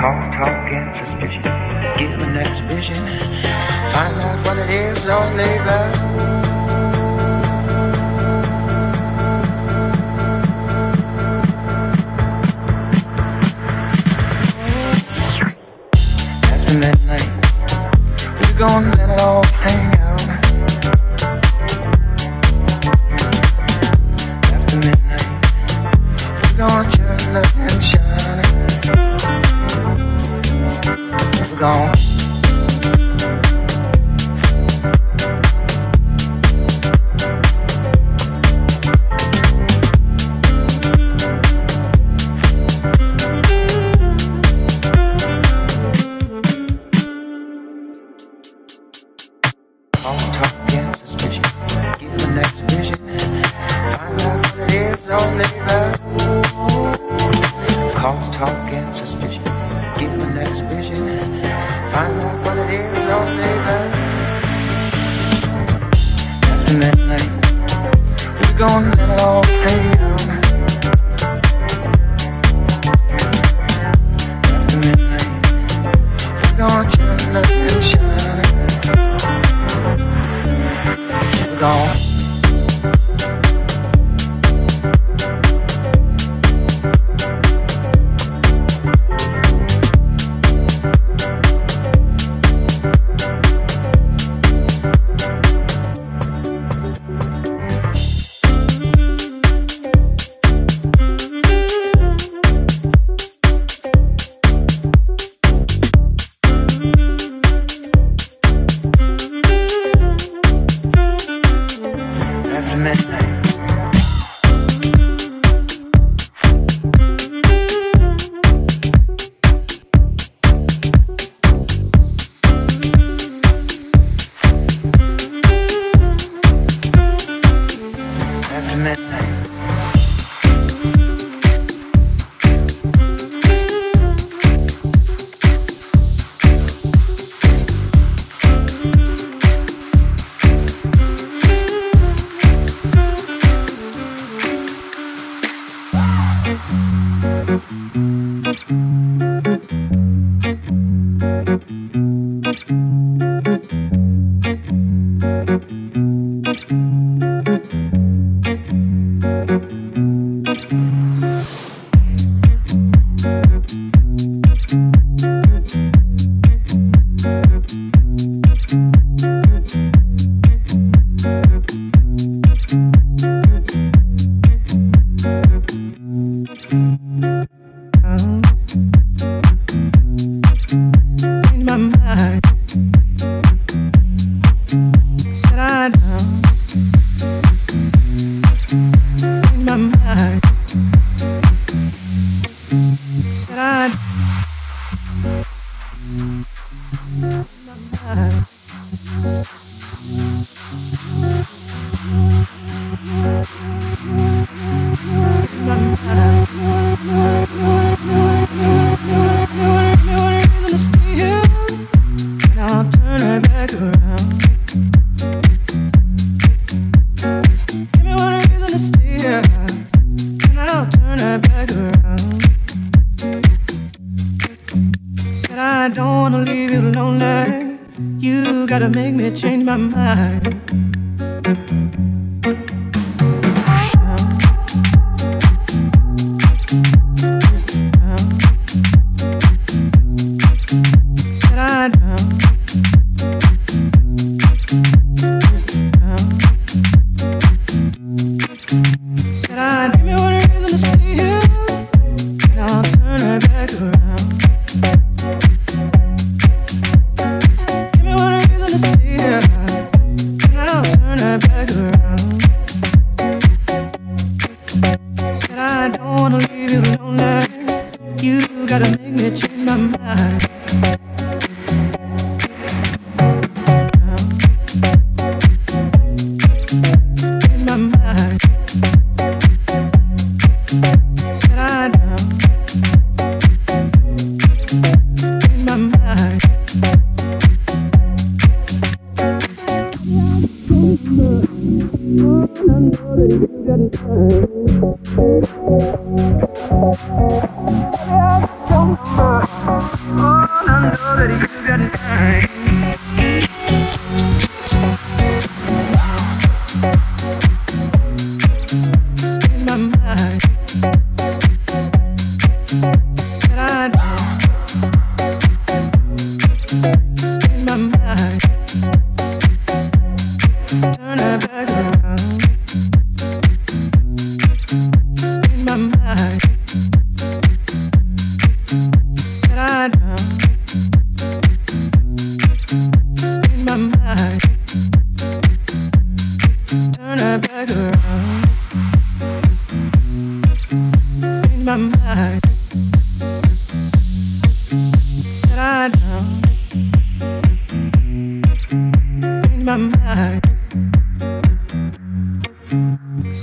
Cough, talk, and suspicion. Give an exhibition. Find out what it is, only love.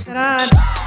That I?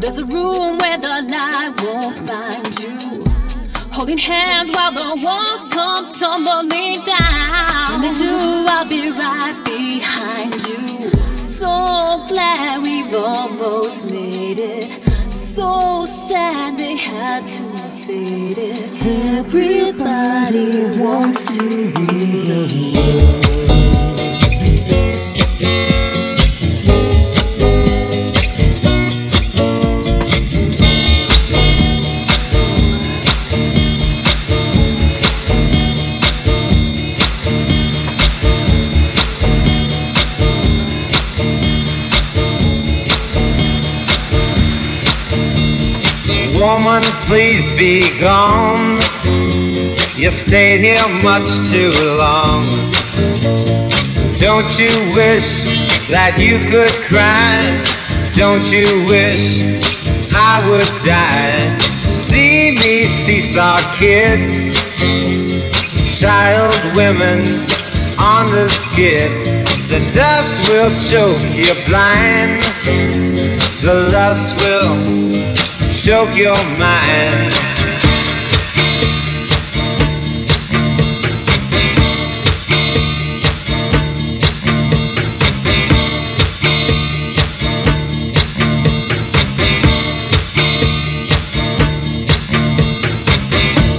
There's a room where the light won't find you. Holding hands while the walls come tumbling down. When they do, I'll be right behind you. So glad we've almost made it. So sad they had to fade it. Everybody wants to be the world. Please be gone. You stayed here much too long. Don't you wish that you could cry? Don't you wish I would die? See me, seesaw kids, child women on the skids. The dust will choke you blind. The lust will choke your mind.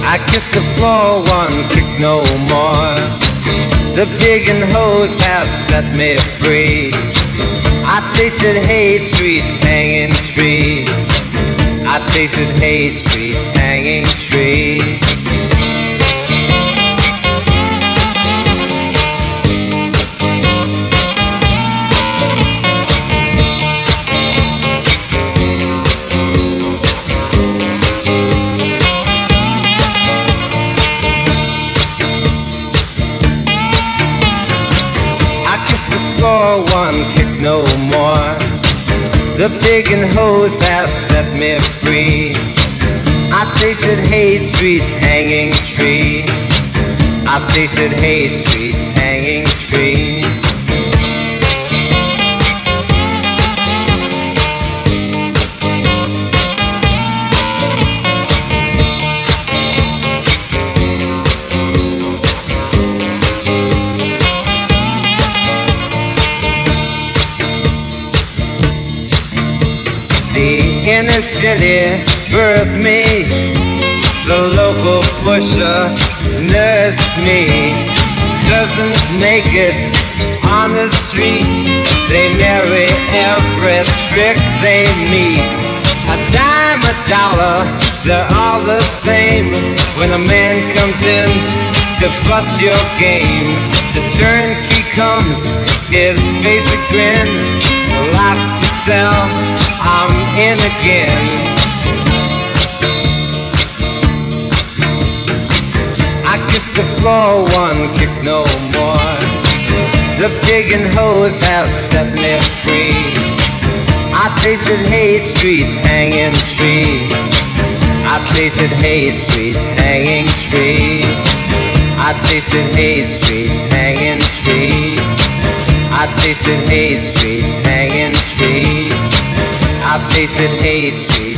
I kiss the floor, one kick no more. The and hose have set me free. I tasted hate streets, hanging trees. I tasted hate streets, hanging trees. One kick no more. The pig and hose have I tasted hate streets, hanging trees. I tasted hate streets, hanging trees. City birthed me. The local pusher nursed me. Dozens naked on the street. They marry every trick they meet. A dime, a dollar, they're all the same. When a man comes in to bust your game, the turnkey comes, his face a grin. Lots to sell, I'm in again. I kiss the floor, one kick no more. The pig and hose have set me free. I tasted hate streets, hanging trees. I tasted hate streets, hanging trees. I tasted hate streets, hanging trees. I tasted hate streets, hanging trees. I place an 18.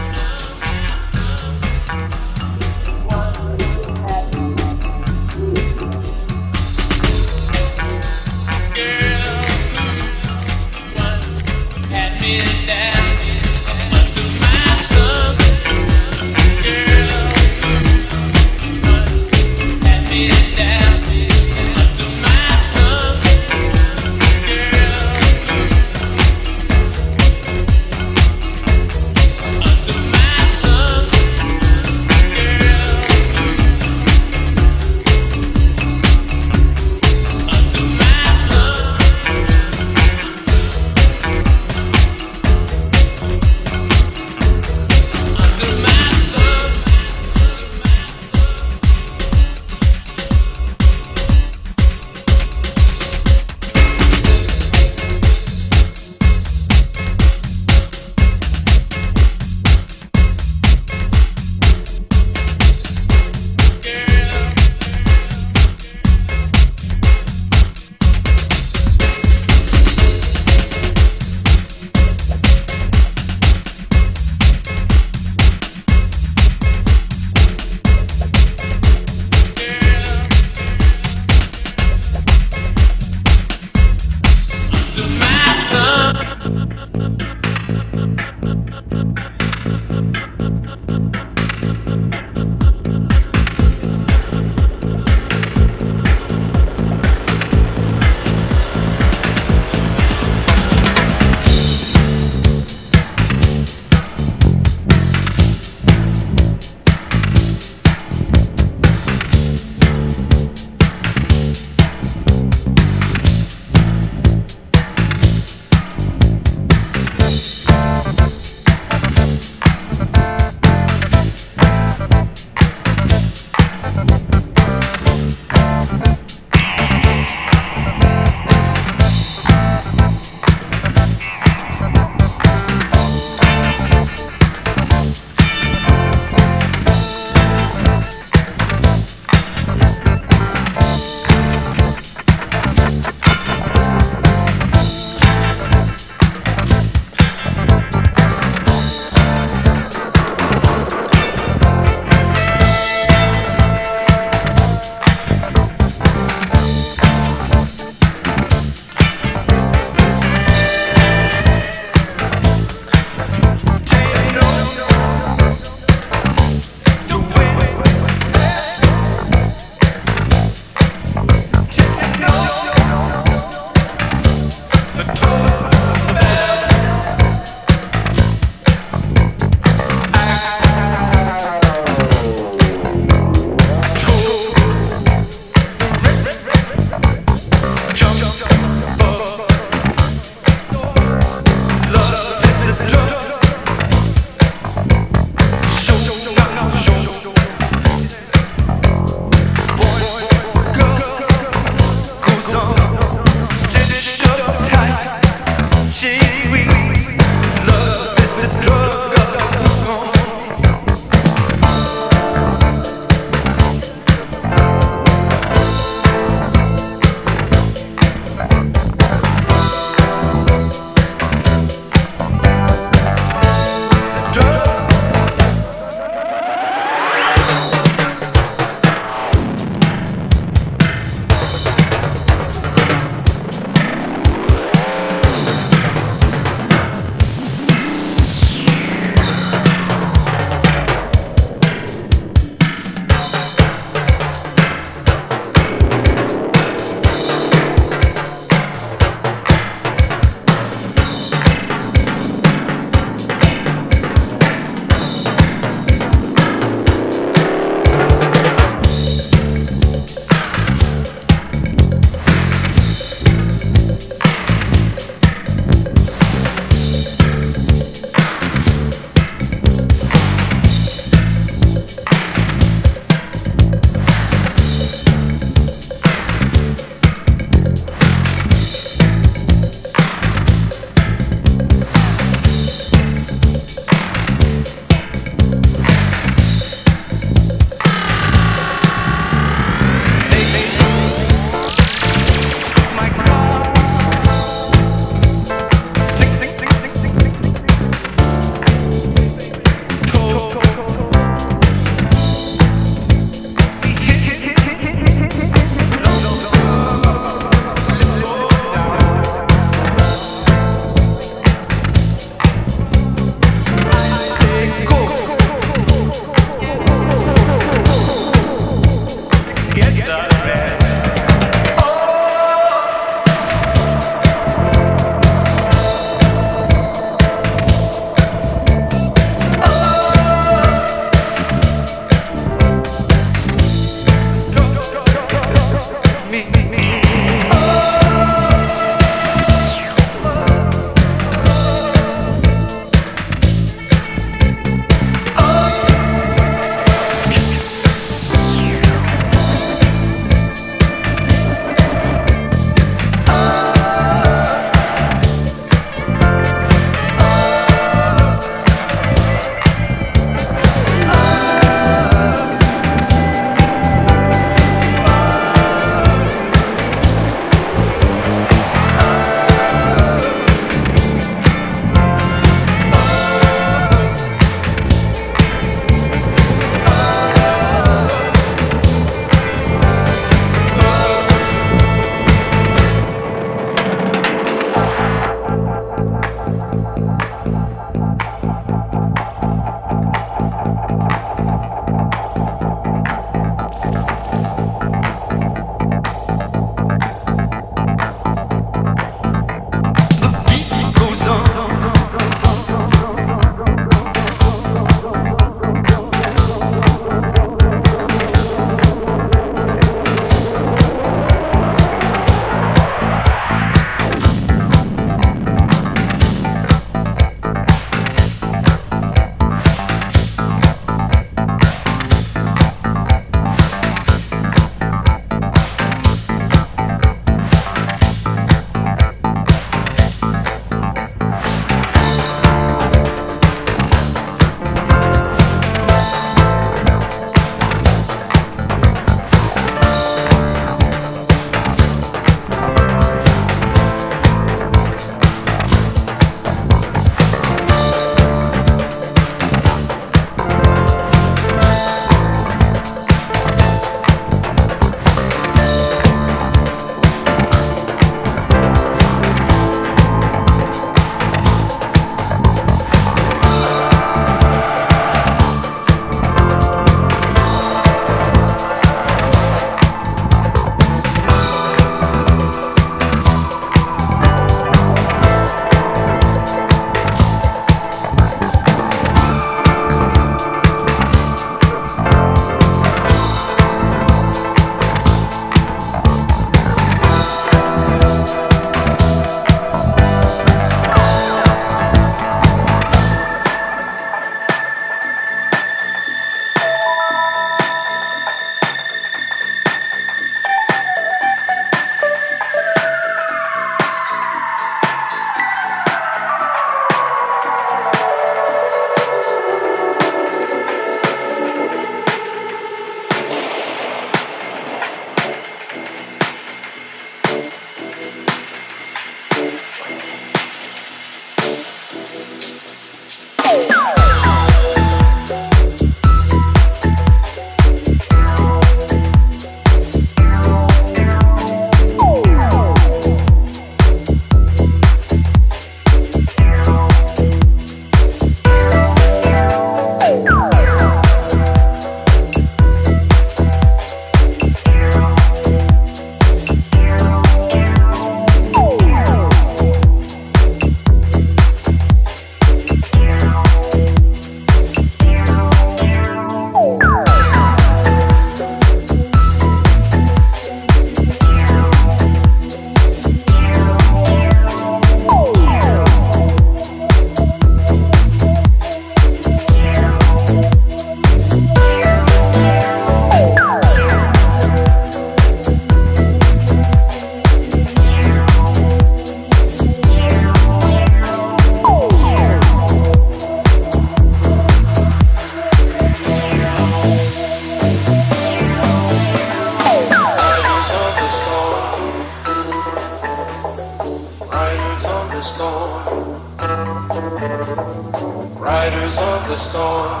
on the storm.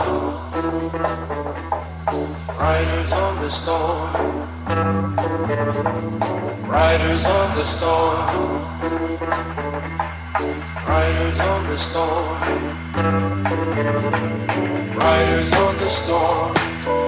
Riders on the storm. Riders on the storm. Riders on the storm. Riders on the storm.